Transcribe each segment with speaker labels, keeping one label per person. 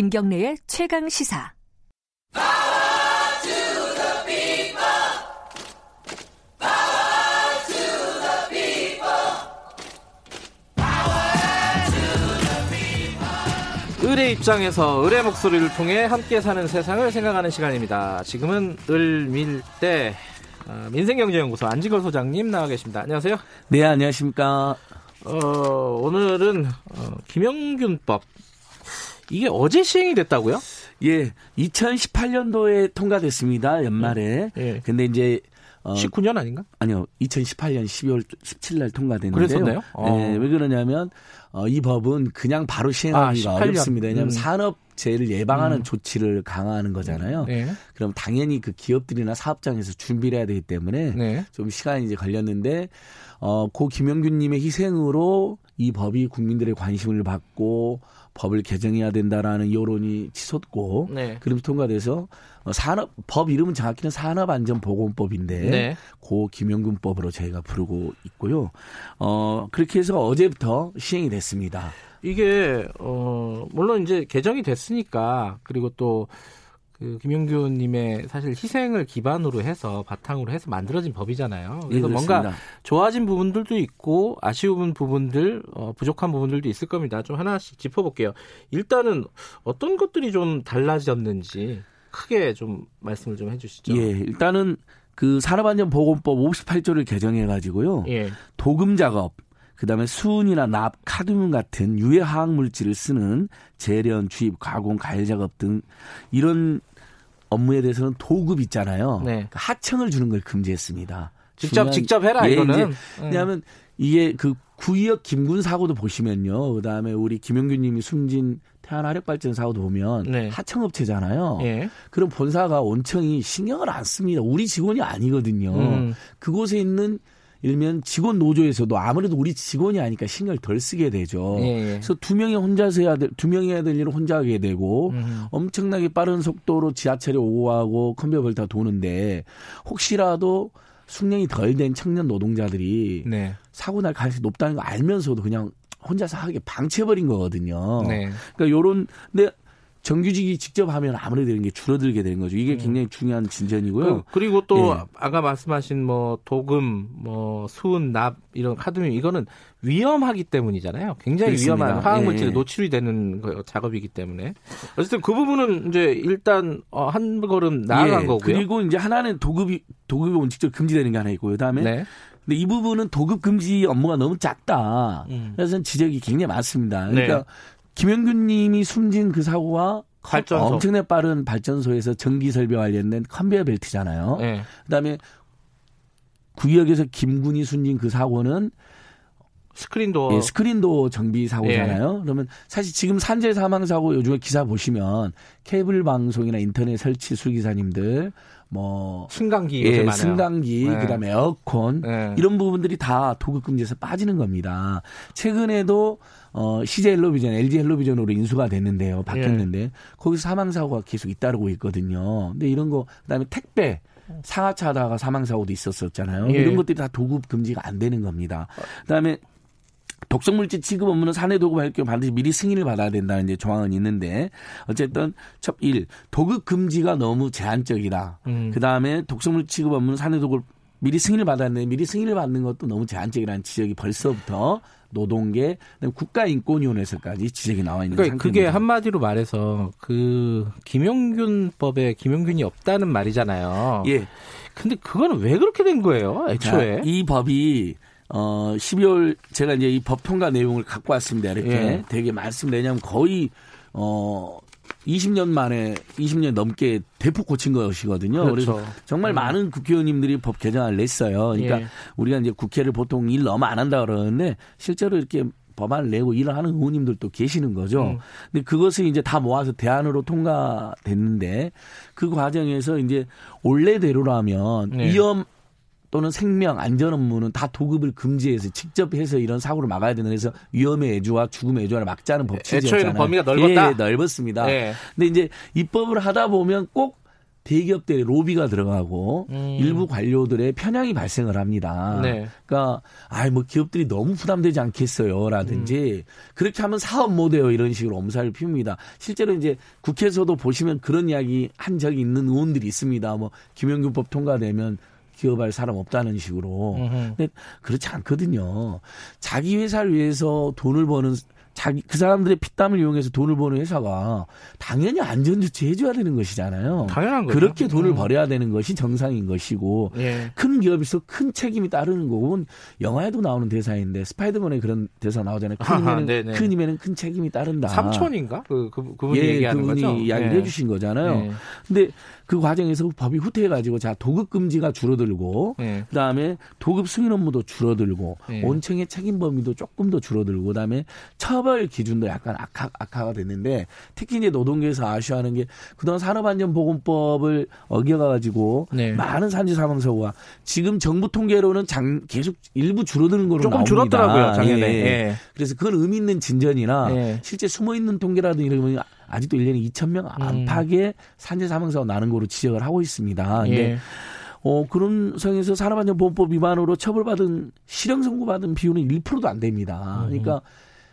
Speaker 1: 김경래의 최강 시사.
Speaker 2: 을의 입장에서 을의 목소리를 통해 함께 사는 세상을 생각하는 시간입니다. 지금은 을밀대 어, 민생경제연구소 안진걸 소장님 나와 계십니다. 안녕하세요.
Speaker 3: 네, 안녕하십니까.
Speaker 2: 어, 오늘은 어, 김영균법 이게 어제 시행이 됐다고요?
Speaker 3: 예, 2018년도에 통과됐습니다. 연말에.
Speaker 2: 예.
Speaker 3: 근데 이제
Speaker 2: 어, 19년 아닌가?
Speaker 3: 아니요. 2018년 12월 17일 날 통과됐는데요.
Speaker 2: 그랬었나요? 어.
Speaker 3: 네, 왜 그러냐면 어, 이 법은 그냥 바로 시행하기가
Speaker 2: 아,
Speaker 3: 어렵습니다. 왜냐하면
Speaker 2: 음.
Speaker 3: 산업재해를 예방하는
Speaker 2: 음.
Speaker 3: 조치를 강화하는 거잖아요.
Speaker 2: 네.
Speaker 3: 그럼 당연히 그 기업들이나 사업장에서 준비를 해야 되기 때문에
Speaker 2: 네.
Speaker 3: 좀 시간이 이제 걸렸는데 어, 고 김영균님의 희생으로 이 법이 국민들의 관심을 받고 법을 개정해야 된다라는 여론이 치솟고
Speaker 2: 네.
Speaker 3: 그러면서 통과돼서 어, 산업 법 이름은 정확히는 산업안전보건법인데
Speaker 2: 네.
Speaker 3: 고 김영균법으로 저희가 부르고 있고요. 어 그렇게 해서 어제부터 시행이 됐습니다.
Speaker 2: 이게 어 물론 이제 개정이 됐으니까 그리고 또 그 김용규님의 사실 희생을 기반으로 해서 바탕으로 해서 만들어진 법이잖아요. 그래서
Speaker 3: 예,
Speaker 2: 뭔가. 좋아진 부분들도 있고 아쉬운 부분들, 어, 부족한 부분들도 있을 겁니다. 좀 하나씩 짚어볼게요. 일단은 어떤 것들이 좀 달라졌는지 크게 좀 말씀을 좀 해주시죠.
Speaker 3: 예, 일단은 그 산업안전보건법 58조를 개정해 가지고요.
Speaker 2: 예.
Speaker 3: 도금 작업, 그다음에 수은이나 납, 카드뮴 같은 유해 화학 물질을 쓰는 재련, 주입, 가공, 가열 작업 등 이런 업무에 대해서는 도급 있잖아요.
Speaker 2: 네.
Speaker 3: 그러니까 하청을 주는 걸 금지했습니다.
Speaker 2: 직접 직접 해라
Speaker 3: 예,
Speaker 2: 이거는. 음.
Speaker 3: 왜냐하면 이게 그 구의역 김군 사고도 보시면요. 그다음에 우리 김용균 님이 숨진 태안 화력발전 사고도 보면
Speaker 2: 네.
Speaker 3: 하청업체잖아요.
Speaker 2: 예.
Speaker 3: 그럼 본사가 원청이 신경을 안 씁니다. 우리 직원이 아니거든요.
Speaker 2: 음.
Speaker 3: 그곳에 있는 일반 직원 노조에서도 아무래도 우리 직원이 아니니까 신경을 덜 쓰게 되죠.
Speaker 2: 예, 예.
Speaker 3: 그래서 두 명이 혼자서 해야 될, 두 명이 해야 될 일을 혼자 하게 되고
Speaker 2: 음.
Speaker 3: 엄청나게 빠른 속도로 지하철이 오고 가고 컨베이어 벨트 도는데 혹시라도 숙련이 덜 된 청년 노동자들이
Speaker 2: 네.
Speaker 3: 사고 날 가능성이 높다는 거 알면서도 그냥 혼자서 하게 방치해버린 거거든요.
Speaker 2: 네.
Speaker 3: 그러니까 요런 근데 정규직이 직접 하면 아무래도 이런 게 줄어들게 되는 거죠. 이게 굉장히 중요한 진전이고요.
Speaker 2: 그, 리고또
Speaker 3: 예.
Speaker 2: 아까 말씀하신 뭐 도금, 뭐 수은, 납 이런 카드뮴 이거는 위험하기 때문이잖아요. 굉장히
Speaker 3: 그렇습니다.
Speaker 2: 위험한 화학 물질에
Speaker 3: 예.
Speaker 2: 노출이 되는 거- 작업이기 때문에 어쨌든 그 부분은 이제 일단 어, 한 걸음 나아간
Speaker 3: 예,
Speaker 2: 거고요.
Speaker 3: 그리고 이제 하나는 도급이 도급이 원칙적으로 금지되는 게 하나 있고요. 그다음에
Speaker 2: 네.
Speaker 3: 근데 이 부분은 도급 금지 업무가 너무 작다.
Speaker 2: 음.
Speaker 3: 그래서 지적이 굉장히 많습니다. 그러니까
Speaker 2: 네.
Speaker 3: 김용균 님이 숨진 그 사고가
Speaker 2: 발전소.
Speaker 3: 엄청나게 빠른 발전소에서 전기 설비 관련된 컨베이어 벨트잖아요.
Speaker 2: 네.
Speaker 3: 그다음에 구의역에서 김군이 숨진 그 사고는
Speaker 2: 스크린도어
Speaker 3: 예, 스크린도어 정비 사고잖아요. 그러면 사실 지금 산재 사망 사고 요즘에 기사 보시면 케이블 방송이나 인터넷 설치 수리 기사님들 뭐
Speaker 2: 승강기
Speaker 3: 예,
Speaker 2: 많아요.
Speaker 3: 승강기,
Speaker 2: 네.
Speaker 3: 그다음에 에어컨
Speaker 2: 네.
Speaker 3: 이런 부분들이 다 도급 금지에서 빠지는 겁니다. 최근에도 어 CJ 헬로비전, LG 헬로비전으로 인수가 됐는데요. 바뀌었는데
Speaker 2: 예.
Speaker 3: 거기서 사망 사고가 계속 잇따르고 있거든요. 근데 이런 거 그다음에 택배 상하차 하다가 사망 사고도 있었었잖아요.
Speaker 2: 예.
Speaker 3: 이런 것들이 다 도급 금지가 안 되는 겁니다. 그다음에 독성물질 취급 업무는 사내 도급할 경우 반드시 미리 승인을 받아야 된다는 이제 조항은 있는데 어쨌든 첫 1. 도급 금지가 너무 제한적이다.
Speaker 2: 음.
Speaker 3: 그다음에 독성물 취급 업무는 사내 도급 미리 승인을 받았는데 미리 승인을 받는 것도 너무 제한적이라는 지적이 벌써부터 노동계 국가인권위원회에서까지 지적이 나와 있는
Speaker 2: 그러니까 그게
Speaker 3: 상태입니다.
Speaker 2: 한마디로 말해서 그 김용균법에 김용균이 없다는 말이잖아요.
Speaker 3: 예.
Speaker 2: 근데 그거는 왜 그렇게 된 거예요? 애초에?
Speaker 3: 자, 이 법이 어 12월 제가 이제 이 법 통과 내용을 갖고 왔습니다. 이렇게
Speaker 2: 예.
Speaker 3: 되게 말씀드리냐면 거의 어 20년 만에 20년 넘게 대폭 고친 것이거든요.
Speaker 2: 그렇죠.
Speaker 3: 그래서 정말
Speaker 2: 음.
Speaker 3: 많은 국회의원님들이 법 개정을 냈어요. 그러니까
Speaker 2: 예.
Speaker 3: 우리가 이제 국회를 보통 일 너무 안 한다 그러는데 실제로 이렇게 법안을 내고 일을 하는 의원님들도 계시는 거죠.
Speaker 2: 음.
Speaker 3: 근데 그것을 이제 다 모아서 대안으로 통과됐는데 그 과정에서 이제 원래대로라면
Speaker 2: 네.
Speaker 3: 위험 또는 생명 안전 업무는 다 도급을 금지해서 직접 해서 이런 사고를 막아야 되는 그래서 위험의 애주와 죽음의 애주를 막자는 법 취지였잖아요.
Speaker 2: 애초에는 범위가 넓었다?
Speaker 3: 예, 넓었습니다.
Speaker 2: 예.
Speaker 3: 근데 이제 입법을 하다 보면 꼭 대기업들의 로비가 들어가고
Speaker 2: 음.
Speaker 3: 일부 관료들의 편향이 발생을 합니다.
Speaker 2: 네.
Speaker 3: 그러니까 아뭐 기업들이 너무 부담되지 않겠어요라든지 그렇게 하면 사업 못 해요 이런 식으로 엄살을 피웁니다. 실제로 이제 국회에서도 보시면 그런 이야기 한 적이 있는 의원들이 있습니다. 뭐 김영균법 통과되면 기업할 사람 없다는 식으로.
Speaker 2: 음흠.
Speaker 3: 근데 그렇지 않거든요. 자기 회사를 위해서 돈을 버는 자기 그 사람들의 피땀을 이용해서 돈을 버는 회사가 당연히 안전 조치 해 줘야 되는 것이잖아요.
Speaker 2: 당연한 거죠.
Speaker 3: 그렇게 돈을
Speaker 2: 음.
Speaker 3: 벌여야 되는 것이 정상인 것이고
Speaker 2: 예.
Speaker 3: 큰 기업에서 큰 책임이 따르는 거고 영화에도 나오는 대사인데 스파이더맨에 그런 대사 나오잖아요. 큰 힘에는. 큰 힘에는 큰 책임이 따른다.
Speaker 2: 삼촌인가? 그, 그 그분이
Speaker 3: 예,
Speaker 2: 얘기하는
Speaker 3: 그분이
Speaker 2: 거죠.
Speaker 3: 이야기를
Speaker 2: 예.
Speaker 3: 해주신 거잖아요.
Speaker 2: 예.
Speaker 3: 근데 그 과정에서 법이 후퇴해가지고 자 도급 금지가 줄어들고
Speaker 2: 예.
Speaker 3: 그다음에 도급 승인 업무도 줄어들고
Speaker 2: 예.
Speaker 3: 온청의 책임 범위도 조금 더 줄어들고 그다음에 처벌 기준도 약간 악화, 악화가 됐는데 특히 이제 노동계에서 아쉬워하는 게 그동안 산업안전보건법을 어겨가지고
Speaker 2: 네.
Speaker 3: 많은 산재 사망 사고가 지금 정부 통계로는 장, 계속 일부 줄어드는 거로
Speaker 2: 조금
Speaker 3: 나옵니다.
Speaker 2: 줄었더라고요, 작년에.
Speaker 3: 예.
Speaker 2: 예.
Speaker 3: 그래서 그건 의미 있는 진전이나
Speaker 2: 예.
Speaker 3: 실제 숨어 있는 통계라든지 이런 거 아직도 1년에 2천 명
Speaker 2: 음.
Speaker 3: 안팎의 산재 사망 사고 나는 거로 지적을 하고 있습니다. 근데
Speaker 2: 예.
Speaker 3: 어, 그런 상에서 산업안전보건법 위반으로 처벌받은 실형 선고받은 비율은 1%도 안 됩니다.
Speaker 2: 음.
Speaker 3: 그러니까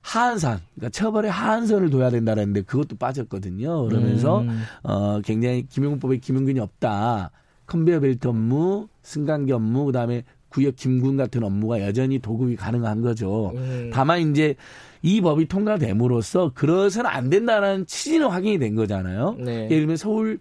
Speaker 3: 하한선, 그러니까 처벌에 하한선을 둬야 된다는데 그것도 빠졌거든요. 그러면서
Speaker 2: 음.
Speaker 3: 어, 굉장히 김용법에 김용균이 없다. 컨베이어 벨트 업무, 승강기 업무, 그다음에 구역 김군 같은 업무가 여전히 도급이 가능한 거죠.
Speaker 2: 음.
Speaker 3: 다만 이제 이 법이 통과됨으로써 그러서는 안 된다는 취지는 확인이 된 거잖아요.
Speaker 2: 네.
Speaker 3: 예를 들면 서울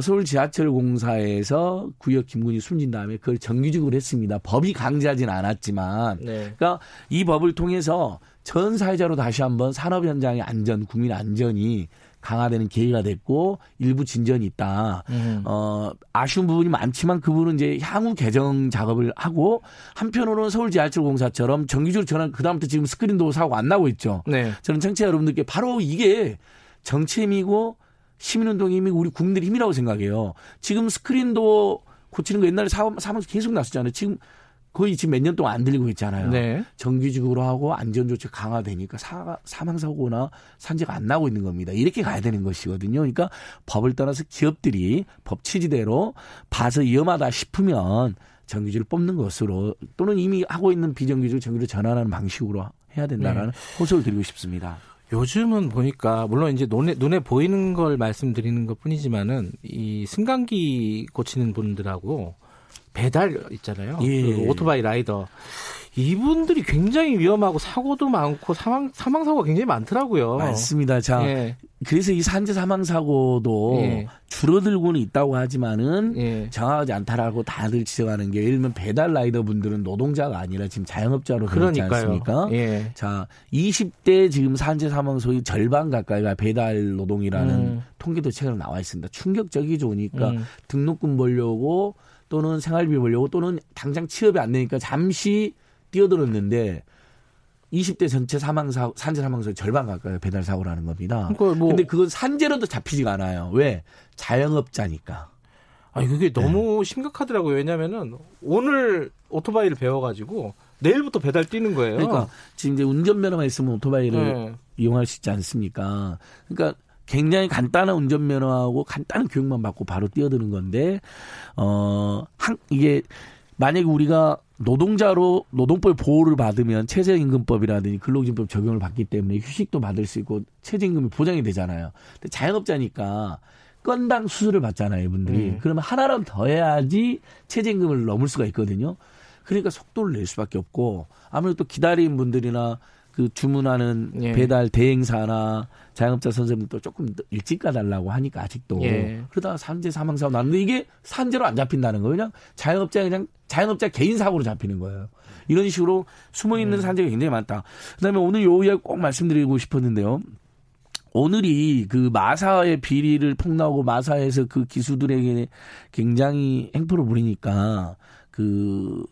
Speaker 3: 서울 지하철 공사에서 구역 김군이 숨진 다음에 그걸 정규직으로 했습니다. 법이 강제하진 않았지만
Speaker 2: 네.
Speaker 3: 그러니까 이 법을 통해서 전 사회자로 다시 한번 산업 현장의 안전, 국민 안전이 강화되는 계기가 됐고 일부 진전이 있다.
Speaker 2: 음.
Speaker 3: 어, 아쉬운 부분이 많지만 그분은 이제 향후 개정 작업을 하고 한편으로는 서울 지하철 공사처럼 정규직으로 전환 그다음부터 지금 스크린도 사고 안 나고 있죠.
Speaker 2: 네.
Speaker 3: 저는 청취자 여러분들께 바로 이게 정치의 힘이고 시민운동의 힘이고 우리 국민들의 힘이라고 생각해요. 지금 스크린도 고치는 거 옛날에 사망, 사망 계속 났었잖아요. 지금 거의 지금 몇 년 동안 안 들리고 있잖아요.
Speaker 2: 네.
Speaker 3: 정규직으로 하고 안전조치 강화되니까 사, 사망사고나 산재가 안 나고 있는 겁니다. 이렇게 가야 되는 것이거든요. 그러니까 법을 떠나서 기업들이 법 취지대로 봐서 위험하다 싶으면 정규직을 뽑는 것으로 또는 이미 하고 있는 비정규직을 정규직으로 전환하는 방식으로 해야 된다는 호소를 드리고 싶습니다.
Speaker 2: 요즘은 보니까 물론 이제 눈에 눈에 보이는 걸 말씀드리는 것 뿐이지만은 이 승강기 고치는 분들하고 배달 있잖아요.
Speaker 3: 예.
Speaker 2: 그 오토바이 라이더 이분들이 굉장히 위험하고 사고도 많고 사망 사망 사고가 굉장히 많더라고요.
Speaker 3: 맞습니다. 자,
Speaker 2: 예.
Speaker 3: 그래서 이 산재 사망 사고도
Speaker 2: 예.
Speaker 3: 줄어들고는 있다고 하지만은
Speaker 2: 예.
Speaker 3: 정확하지 않다라고 다들 지적하는 게 예를 들면 배달 라이더 분들은 노동자가 아니라 지금 자영업자로
Speaker 2: 그러니까요.
Speaker 3: 않습니까?
Speaker 2: 예.
Speaker 3: 자, 20대 지금 산재 사망 소위 절반 가까이가 배달 노동이라는
Speaker 2: 음.
Speaker 3: 통계도 최근에 나와 있습니다. 충격적이죠. 그러니까
Speaker 2: 음.
Speaker 3: 등록금 벌려고 또는 생활비 벌려고 또는 당장 취업이 안 되니까 잠시 뛰어들었는데 20대 전체 사망 사 산재 사망 소 절반 가까이 배달 사고라는 겁니다.
Speaker 2: 그러니까 뭐
Speaker 3: 근데 그건 산재로도 잡히지가 않아요. 왜? 자영업자니까.
Speaker 2: 아니 그게 너무
Speaker 3: 네.
Speaker 2: 심각하더라고요. 왜냐면은 오늘 오토바이를 배워 가지고 내일부터 배달 뛰는 거예요.
Speaker 3: 그러니까 지금 이제 운전면허가 있으면 오토바이를
Speaker 2: 네.
Speaker 3: 이용할 수 있지 않습니까? 그러니까 굉장히 간단한 운전면허하고 간단한 교육만 받고 바로 뛰어드는 건데, 어, 한, 이게 만약에 우리가 노동자로 노동법 보호를 받으면 최저임금법이라든지 근로기준법 적용을 받기 때문에 휴식도 받을 수 있고 최저임금이 보장이 되잖아요. 근데 자영업자니까 건당 수수료를 받잖아요, 이분들이.
Speaker 2: 음.
Speaker 3: 그러면 하나라도 더 해야지 최저임금을 넘을 수가 있거든요. 그러니까 속도를 낼 수밖에 없고 아무래도 또 기다린 분들이나 그 주문하는
Speaker 2: 예.
Speaker 3: 배달 대행사나 자영업자 선생님들도 조금 더 일찍 가달라고 하니까 아직도
Speaker 2: 예.
Speaker 3: 그러다가 산재 사망 사고 났는데 이게 산재로 안 잡힌다는 거예요. 그냥 자영업자 그냥 자영업자 개인 사고로 잡히는 거예요. 이런 식으로 숨어 있는
Speaker 2: 음.
Speaker 3: 산재가 굉장히 많다. 그다음에 오늘 요 이야기 꼭 말씀드리고 싶었는데요. 오늘이 그 마사의 비리를 폭로하고 마사에서 그 기수들에게 굉장히 행포를 부리니까 그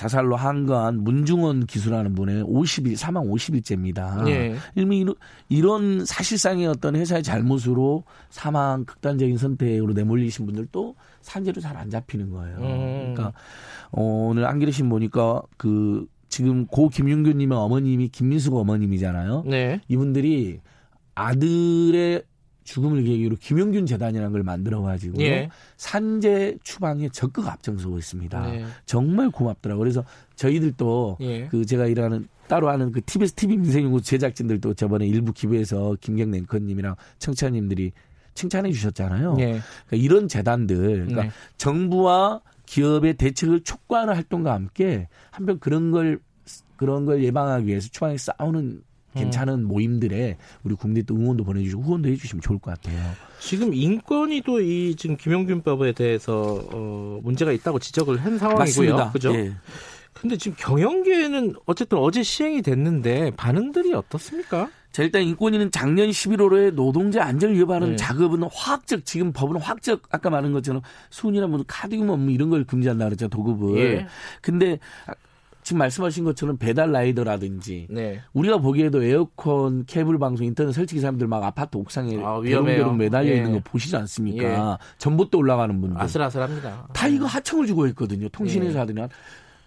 Speaker 3: 자살로 한거한 문중원 기수라는 분의 50일 사망 50일째입니다.
Speaker 2: 예.
Speaker 3: 이미 이런, 사실상의 어떤 회사의 잘못으로 사망 극단적인 선택으로 내몰리신 분들도 산재로 잘 안 잡히는 거예요.
Speaker 2: 음.
Speaker 3: 그러니까 어, 오늘 안기르신 보니까 그 지금 고 김윤규님의 어머님이 김민수가 어머님이잖아요.
Speaker 2: 네.
Speaker 3: 이분들이 아들의 죽음을 계기로 김용균 재단이라는 걸 만들어 가지고
Speaker 2: 예.
Speaker 3: 산재 추방에 적극 앞장서고 있습니다.
Speaker 2: 네.
Speaker 3: 정말 고맙더라고요. 그래서 저희들도
Speaker 2: 예.
Speaker 3: 그 제가 일하는 따로 하는 그 TBS TV 민생연구 제작진들도 저번에 일부 기부해서 김경래 앵커님이랑 청취자님들이 칭찬해 주셨잖아요.
Speaker 2: 예.
Speaker 3: 그러니까 이런 재단들, 그러니까
Speaker 2: 네.
Speaker 3: 정부와 기업의 대책을 촉구하는 활동과 함께 한편 그런 걸 그런 걸 예방하기 위해서 추방에 싸우는 괜찮은 모임들에 우리 국민들이 또 응원도 보내주시고 후원도 해주시면 좋을 것 같아요.
Speaker 2: 지금 인권이 또이 지금 김용균법에 대해서 어, 문제가 있다고 지적을 한 상황이고요.
Speaker 3: 맞습니다.
Speaker 2: 그죠?
Speaker 3: 예.
Speaker 2: 근데 지금 경영계는 어쨌든 어제 시행이 됐는데 반응들이 어떻습니까?
Speaker 3: 자, 일단 인권위는 작년 11월에 노동자 안전을 위협하는
Speaker 2: 네.
Speaker 3: 작업은 화학적 지금 법은 화학적 아까 말한 것처럼 순이나 뭐 카드뮴 업무 이런 걸 금지한다 그랬죠 도급을.
Speaker 2: 예.
Speaker 3: 근데 아, 지금 말씀하신 것처럼 배달 라이더라든지
Speaker 2: 네.
Speaker 3: 우리가 보기에도 에어컨, 케이블 방송, 인터넷 설치기 사람들 막 아파트 옥상에
Speaker 2: 아.
Speaker 3: 대롱대롱 매달려
Speaker 2: 예.
Speaker 3: 있는 거 보시지 않습니까? 전봇대 올라가는 분들.
Speaker 2: 아슬아슬합니다.
Speaker 3: 다 이거 하청을 주고 있거든요. 통신회사들이.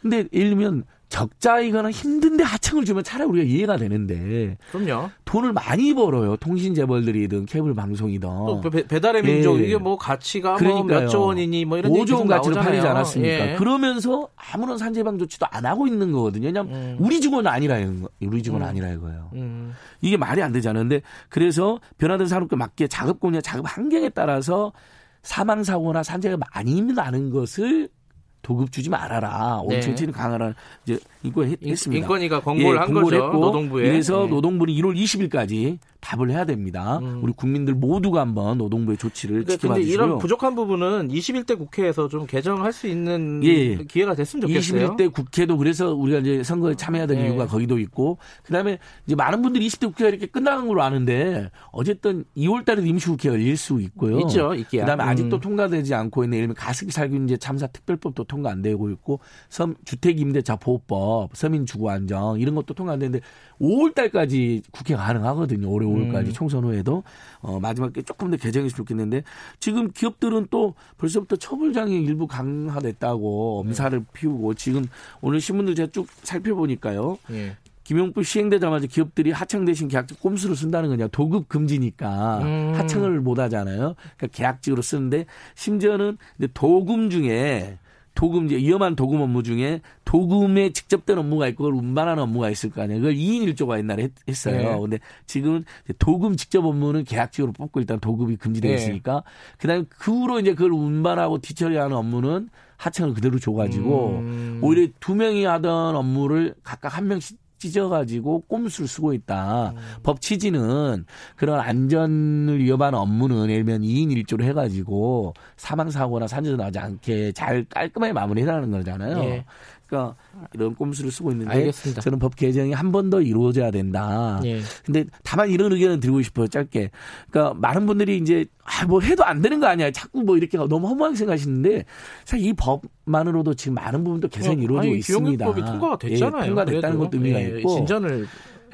Speaker 3: 근데 예를 들면 적자이거나 힘든데 하청을 주면 차라리 우리가 이해가 되는데
Speaker 2: 그럼요.
Speaker 3: 돈을 많이 벌어요. 통신 재벌들이든 케이블 방송이든.
Speaker 2: 또 배, 배달의 민족
Speaker 3: 예.
Speaker 2: 이게 뭐 가치가. 뭐몇조 원이니 뭐 이런 얘기
Speaker 3: 5조
Speaker 2: 계속
Speaker 3: 원 가치로. 팔리지 않았습니까?
Speaker 2: 예.
Speaker 3: 그러면서 아무런 산재방 조치도 안 하고 있는 거거든요. 왜냐하면
Speaker 2: 음.
Speaker 3: 우리 직원은 아니라 이거- 우리 직원은
Speaker 2: 음.
Speaker 3: 아니라 이거예요.
Speaker 2: 음.
Speaker 3: 이게 말이 안 되잖아요. 근데 그래서 변화된 산업에 맞게 작업 공량, 작업 환경에 따라서 사망 사고나 산재가 많이 나는 것을 도급 주지 말아라.
Speaker 2: 네.
Speaker 3: 원천치는 강화라 이제 이거 했,
Speaker 2: 인-
Speaker 3: 습니다
Speaker 2: 인권위가 공고를 한 거죠. 노동부에.
Speaker 3: 그래서
Speaker 2: 네.
Speaker 3: 노동부는 1월 20일까지 답을 해야 됩니다.
Speaker 2: 음.
Speaker 3: 우리 국민들 모두가 한번 노동부의 조치를
Speaker 2: 근데,
Speaker 3: 지켜봐 주시고요.
Speaker 2: 이런 부족한 부분은 21대 국회에서 좀 개정할 수 있는
Speaker 3: 예.
Speaker 2: 기회가 됐으면 좋겠어요.
Speaker 3: 21대 국회도 그래서 우리가 이제 선거에 참여해야 될
Speaker 2: 네.
Speaker 3: 이유가 거기도 있고 그다음에 이제 많은 분들이 20대 국회가 이렇게 끝나는 걸로 아는데 어쨌든 2월 달에 임시국회가 열릴 수 있고요.
Speaker 2: 있죠, 있기야.
Speaker 3: 그다음에
Speaker 2: 음.
Speaker 3: 아직도 통과되지 않고 있는 예를 들면 가습기 살균제 참사 특별법도 통과 안 되고 있고 섬 주택 임대차 보호법, 서민 주거 안정 이런 것도 통과 안 되는데 5월 달까지 국회 가능하거든요. 올해 5월까지
Speaker 2: 음.
Speaker 3: 총선 후에도 어 마지막에 조금 더 개정했으면 좋겠는데 지금 기업들은 또 벌써부터 처벌장이 일부 강화됐다고 엄살을 피우고 지금 오늘 신문들 제가 쭉 살펴보니까요.
Speaker 2: 예.
Speaker 3: 김용법 시행되자마자 기업들이 하청 대신 계약직 꼼수로 쓴다는 거냐 도급 금지니까
Speaker 2: 음.
Speaker 3: 하청을 못 하잖아요. 그러니까 계약직으로 쓰는데 심지어는 도금 중에 도금 이제 위험한 도금 업무 중에 도금에 직접 된 업무가 있고 그걸 운반하는 업무가 있을 거 아니에요. 그걸 2인 1조가 옛날에 했, 어요
Speaker 2: 네.
Speaker 3: 근데 지금은 도금 직접 업무는 계약직으로 뽑고 일단 도급이 금지되어
Speaker 2: 네.
Speaker 3: 있으니까 그다음에 그 후로 이제 그걸 운반하고 뒤처리하는 업무는 하청을 그대로 줘가지고
Speaker 2: 음.
Speaker 3: 오히려 두 명이 하던 업무를 각각 한 명씩 찢어가지고 꼼수를 쓰고 있다.
Speaker 2: 음.
Speaker 3: 법 취지는 그런 안전을 위협하는 업무는 예를 들면 2인 1조로 해가지고 사망사고나 산재도 나지 않게 잘 깔끔하게 마무리해라는 거잖아요.
Speaker 2: 예.
Speaker 3: 그러니까 이런 꼼수를 쓰고 있는데
Speaker 2: 알겠습니다.
Speaker 3: 저는 법 개정이 한 번 더 이루어져야 된다.
Speaker 2: 예.
Speaker 3: 근데 다만 이런 의견을 드리고 싶어요. 짧게. 그러니까 많은 분들이 이제 아, 뭐 해도 안 되는 거 아니야. 자꾸 뭐 이렇게 너무 허무하게 생각하시는데 사실 이 법만으로도 지금 많은 부분도 개선이 이루어지고
Speaker 2: 아니,
Speaker 3: 있습니다.
Speaker 2: 기용법이 통과가 됐잖아요.
Speaker 3: 예, 통과됐다는
Speaker 2: 그래도.
Speaker 3: 것도 의미가
Speaker 2: 예,
Speaker 3: 있고
Speaker 2: 진전을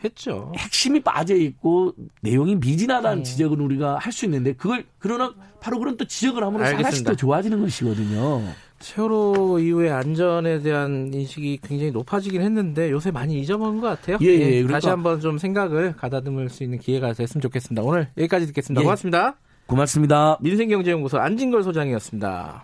Speaker 2: 했죠.
Speaker 3: 핵심이 빠져 있고 내용이 미진하다는
Speaker 2: 음.
Speaker 3: 지적은 우리가 할 수 있는데 그걸 그러나 바로 그런 또 지적을 함으로써 하나씩
Speaker 2: 알겠습니다.
Speaker 3: 더 좋아지는 것이거든요.
Speaker 2: 세월호 이후에 안전에 대한 인식이 굉장히 높아지긴 했는데 요새 많이 잊어먹은 것 같아요.
Speaker 3: 예, 예, 그러니까-
Speaker 2: 다시 한번 좀 생각을 가다듬을 수 있는 기회가 됐으면 좋겠습니다. 오늘 여기까지 듣겠습니다.
Speaker 3: 예.
Speaker 2: 고맙습니다.
Speaker 3: 고맙습니다.
Speaker 2: 민생경제연구소 안진걸 소장이었습니다.